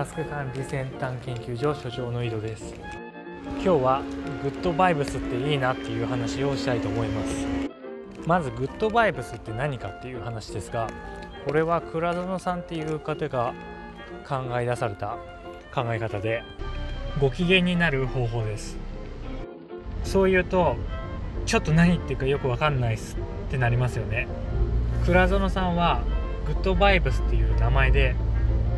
タスク管理先端研究所所長の井戸です。今日はグッドバイブスっていいなっていう話をしたいと思います。まずグッドバイブスって何かっていう話ですがこれは倉園さんっていう方が考え出された考え方でご機嫌になる方法です。そう言うとちょっと何言ってるかよくわかんないっすってなりますよね。倉園さんはグッドバイブスっていう名前で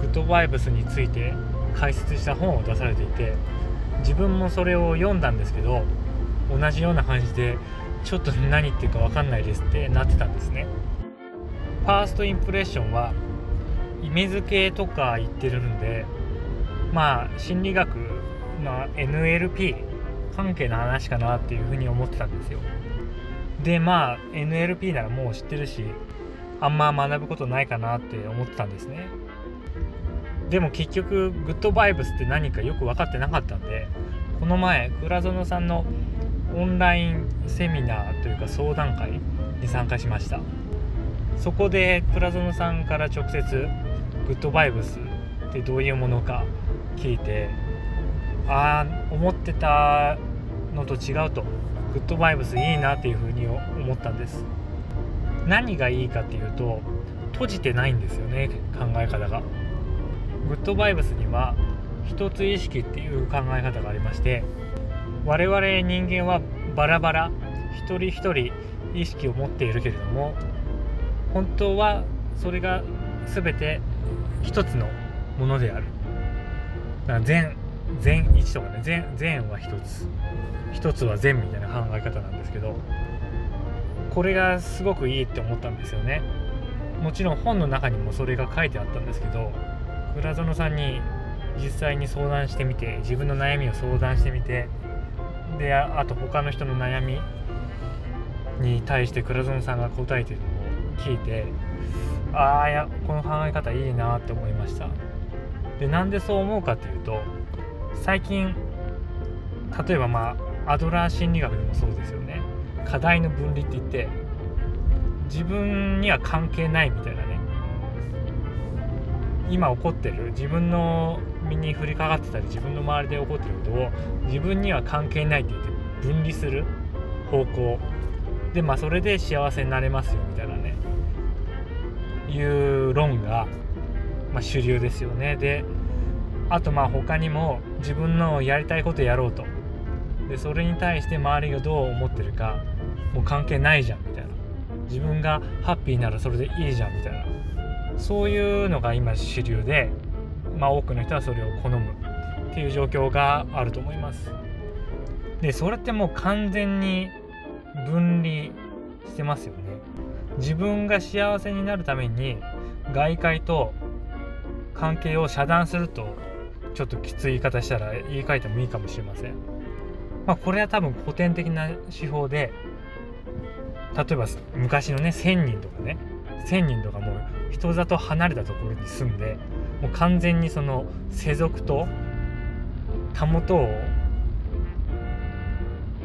グッドバイブスについて解説した本を出されていて自分もそれを読んだんですけど同じような感じでちょっと何言ってるか分かんないですってなってたんですね。ファーストインプレッションは意味付けとか言ってるんでまあ心理学の NLP 関係の話かなっていうふうに思ってたんですよ。でまあ NLP ならもう知ってるしあんま学ぶことないかなって思ってたんですね。でも結局グッドバイブスって何かよく分かってなかったんでこの前倉園さんのオンラインセミナーというか相談会に参加しました。そこで倉園さんから直接グッドバイブスってどういうものか聞いてああ思ってたのと違うとグッドバイブスいいなっていうふうに思ったんです。何がいいかっていうと閉じてないんですよね考え方が。グッドバイブスには一つ意識っていう考え方がありまして我々人間はバラバラ一人一人意識を持っているけれども本当はそれが全て一つのものである。だから善善1とかね善善は一つ。一つは善みたいな考え方なんですけどこれがすごくいいって思ったんですよね。もちろん本の中にもそれが書いてあったんですけど倉園さんに実際に相談してみて自分の悩みを相談してみてであと他の人の悩みに対して倉園さんが答えてるのを聞いてああいやこの考え方いいなって思いました。でなんでそう思うかっていうと最近例えばまあアドラー心理学でもそうですよね。課題の分離って言って自分には関係ないみたいなね。今起こってる自分の身に降りかかってたり自分の周りで起こってることを自分には関係ないって言って分離する方向。でまあそれで幸せになれますよみたいなね。いう論が、まあ、主流ですよね。であとまあ他にも自分のやりたいことやろうと。でそれに対して周りがどう思ってるかもう関係ないじゃんみたいな。自分がハッピーならそれでいいじゃんみたいな。そういうのが今主流で、まあ、多くの人はそれを好むっていう状況があると思います。でそれってもう完全に分離してますよね。自分が幸せになるために外界と関係を遮断するとちょっときつい言い方したら言い換えてもいいかもしれません。まあこれは多分古典的な手法で例えば昔のね1,000人とかね1,000人とかもう人里離れたところに住んでもう完全にその世俗とたもとを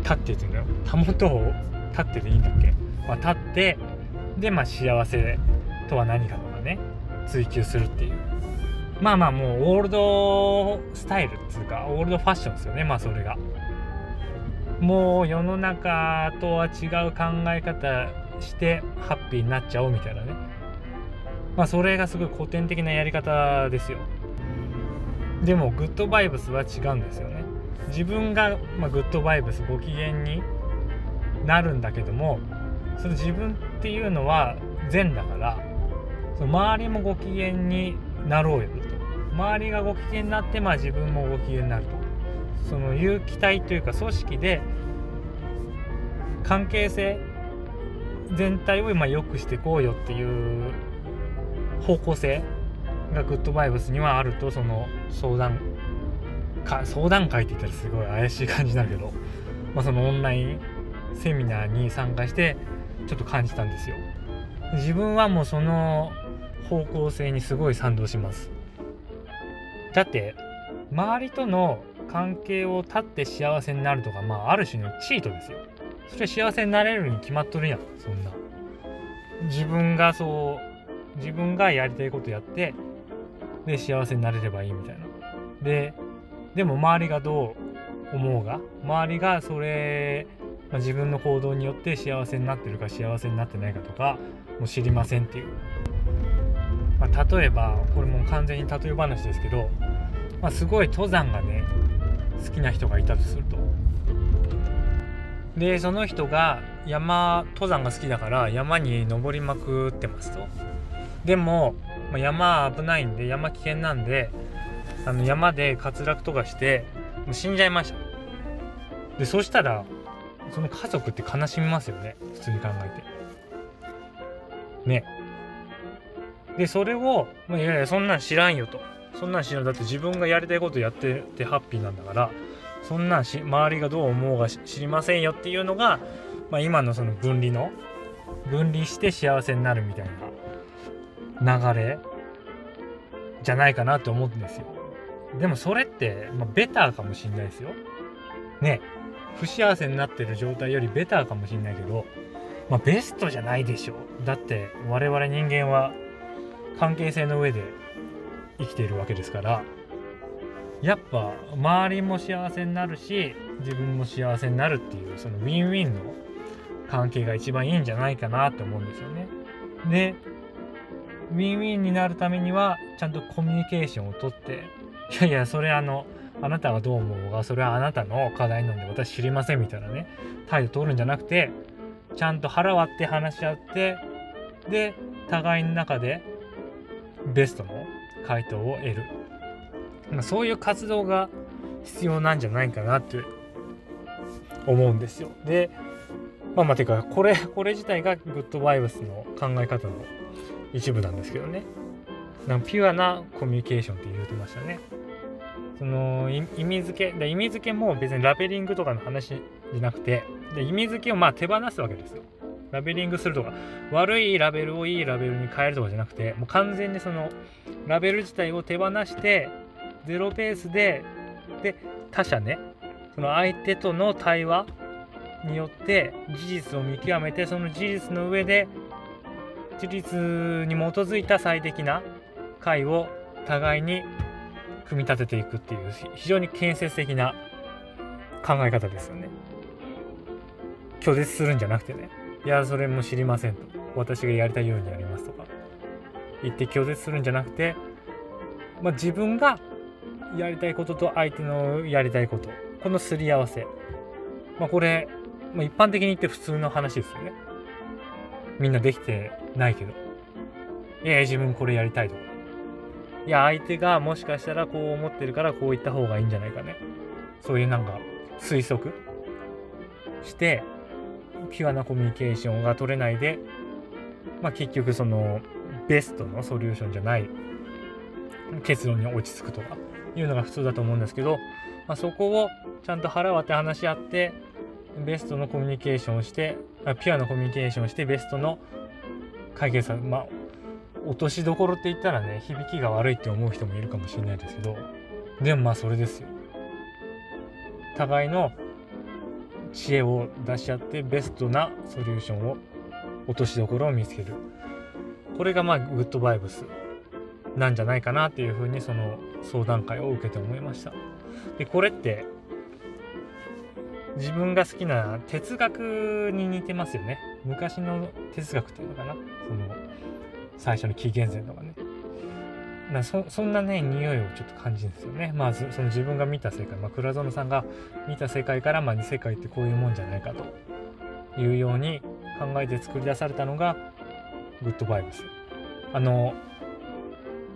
立ってって言うんだよ。たもとを立ってでいいんだっけ、まあ、立ってでまあ幸せとは何かとかね追求するっていう。まあまあもうオールドスタイルっていうかオールドファッションですよね。まあそれが。もう世の中とは違う考え方してハッピーになっちゃおうみたいなね。まあそれがすごい古典的なやり方ですよ。でもグッドバイブスは違うんですよね。自分が、まあ、グッドバイブスご機嫌になるんだけどもその自分っていうのは善だからその周りもご機嫌になろうよと。周りがご機嫌になってまあ自分もご機嫌になると。その有機体というか組織で関係性全体を今良くしていこうよっていう方向性がグッドバイブスにはあるとその相談か相談会って言ったらすごい怪しい感じになるけど、まあ、そのオンラインセミナーに参加してちょっと感じたんですよ。自分はもうその方向性にすごい賛同します。だって周りとの関係を断って幸せになるとかまあある種のチートですよ。それ幸せになれるに決まっとるやんそんな。自分がそう自分がやりたいことやってで幸せになれればいいみたいな。ででも周りがどう思うが周りがそれ、まあ、自分の行動によって幸せになってるか幸せになってないかとかもう知りませんっていう、まあ、例えばこれもう完全に例え話ですけど、まあ、すごい登山がね好きな人がいたとすると。でその人が山登山が好きだから山に登りまくってますと。でも、山危ないんで山危険なんであの山で滑落とかしてもう死んじゃいました。でそしたらその家族って悲しみますよね。普通に考えて。ね。でそれを、いやいやそんなん知らんよと。そんなん知らんだって自分がやりたいことやっててハッピーなんだからそんなんし周りがどう思うが知りませんよっていうのが、まあ、今のその分離の分離して幸せになるみたいな流れじゃないかなと思うんですよでもそれって、まあ、ベターかもしんないですよ。ね不幸せになってる状態よりベターかもしんないけど、まあ、ベストじゃないでしょ。だって我々人間は関係性の上で生きているわけですからやっぱ周りも幸せになるし自分も幸せになるっていうそのウィンウィンの関係が一番いいんじゃないかなと思うんですよね。でウィンウィンになるためにはちゃんとコミュニケーションをとっていやいやそれあのあなたがどう思うがそれはあなたの課題なんで私知りませんみたいなね態度取るんじゃなくてちゃんと腹割って話し合ってで互いの中でベストの回答を得る、まあ、そういう活動が必要なんじゃないかなって思うんですよ。でまあまあてかこれこれ自体がグッドバイブスの考え方の一部なんですけどね。なんかピュアなコミュニケーションって言うてましたね。その意味付けで意味付けも別にラベリングとかの話じゃなくてで意味付けをまあ手放すわけですよ。ラベリングするとか悪いラベルをいいラベルに変えるとかじゃなくてもう完全にそのラベル自体を手放してゼロベースでで他者ねその相手との対話によって事実を見極めてその事実の上で事実に基づいた最適な解を互いに組み立てていくっていう非常に建設的な考え方ですよね。拒絶するんじゃなくてねいやそれも知りませんと。私がやりたいようにやりますとか。言って拒絶するんじゃなくて、まあ、自分がやりたいことと相手のやりたいこと。このすり合わせ、まあ、これ、まあ、一般的に言って普通の話ですよね。みんなできてないけど。いや自分これやりたいとか。いや相手がもしかしたらこう思ってるからこう言った方がいいんじゃないかね。そういうなんか推測してピュアなコミュニケーションが取れないで、まあ、結局そのベストのソリューションじゃない結論に落ち着くとかいうのが普通だと思うんですけど、まあ、そこをちゃんと腹割って話し合ってベストのコミュニケーションをしてピュアなコミュニケーションをしてベストの解決策まあ落としどころって言ったらね響きが悪いって思う人もいるかもしれないですけどでもまあそれですよ。互いの知恵を出し合ってベストなソリューションを落としどころを見つける。これがまあグッドバイブスなんじゃないかなっていうふうにその相談会を受けて思いました。でこれって自分が好きな哲学に似てますよね。昔の哲学っていうのかな。その最初の紀元前とかね。なそそんなね匂いをちょっと感じるんですよね。まあその自分が見た世界、まあ、倉園さんが見た世界からまあ世界ってこういうもんじゃないかと。いうように考えて作り出されたのがグッドバイブス。あの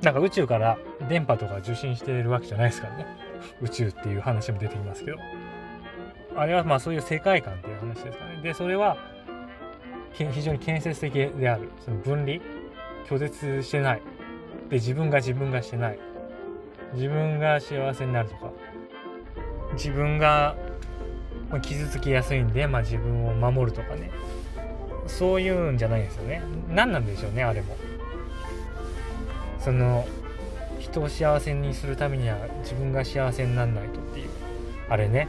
なんか宇宙から電波とか受信してるわけじゃないですからね。宇宙っていう話も出てきますけど。あれはまあそういう世界観っていう話ですかね。でそれは非常に建設的である。その分離拒絶してない。で自分が自分がしてない。自分が幸せになるとか。自分が傷つきやすいんで、まあ、自分を守るとかね。そういうんじゃないんですよね。何なんでしょうねあれも。その人を幸せにするためには自分が幸せになんないとっていう。あれね。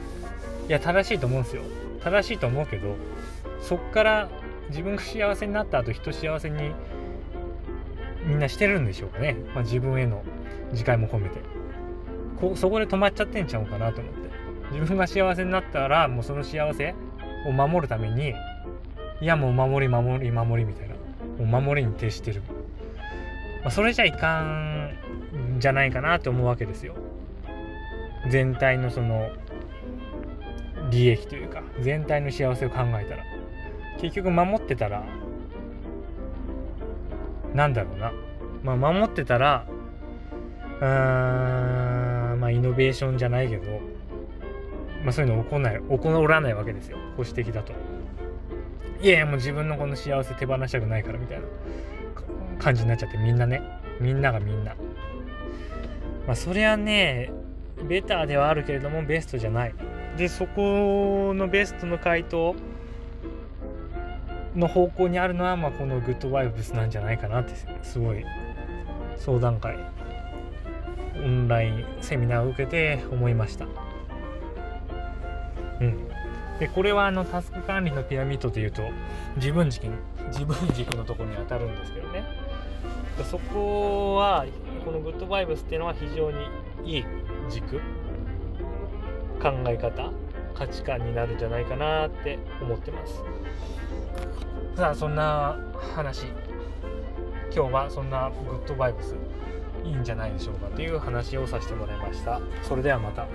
いや正しいと思うんですよ。正しいと思うけどそっから自分が幸せになった後人幸せにみんなしてるんでしょうかね、まあ、自分への自戒も込めて。こそこで止まっちゃってんちゃうかなと思って。自分が幸せになったらもうその幸せを守るためにいやもう守り守り守りみたいな。もう守りに徹してる、まあ、それじゃいかんじゃないかなと思うわけですよ。全体のその利益というか全体の幸せを考えたら。結局守ってたらなんだろうな。まあ守ってたらうーんまあイノベーションじゃないけどまあそういうの起こない起こらないわけですよ。保守的だと。いやいやもう自分のこの幸せ手放したくないからみたいな。感じになっちゃってみんなね。みんながみんな。まあそれはねベターではあるけれどもベストじゃない。でそこのベストの回答の方向にあるのは、まあ、このグッドバイブスなんじゃないかなってすごい相談会オンラインセミナーを受けて思いました。うん。でこれはあのタスク管理のピラミッドでいうと自分軸自分軸のところに当たるんですけどね。そこはこのグッドバイブスっていうのは非常にいい軸考え方。価値観になるんじゃないかなって思ってます。さあそんな話。今日はそんなグッドバイブスいいんじゃないでしょうかという話をさせてもらいました。それではまた。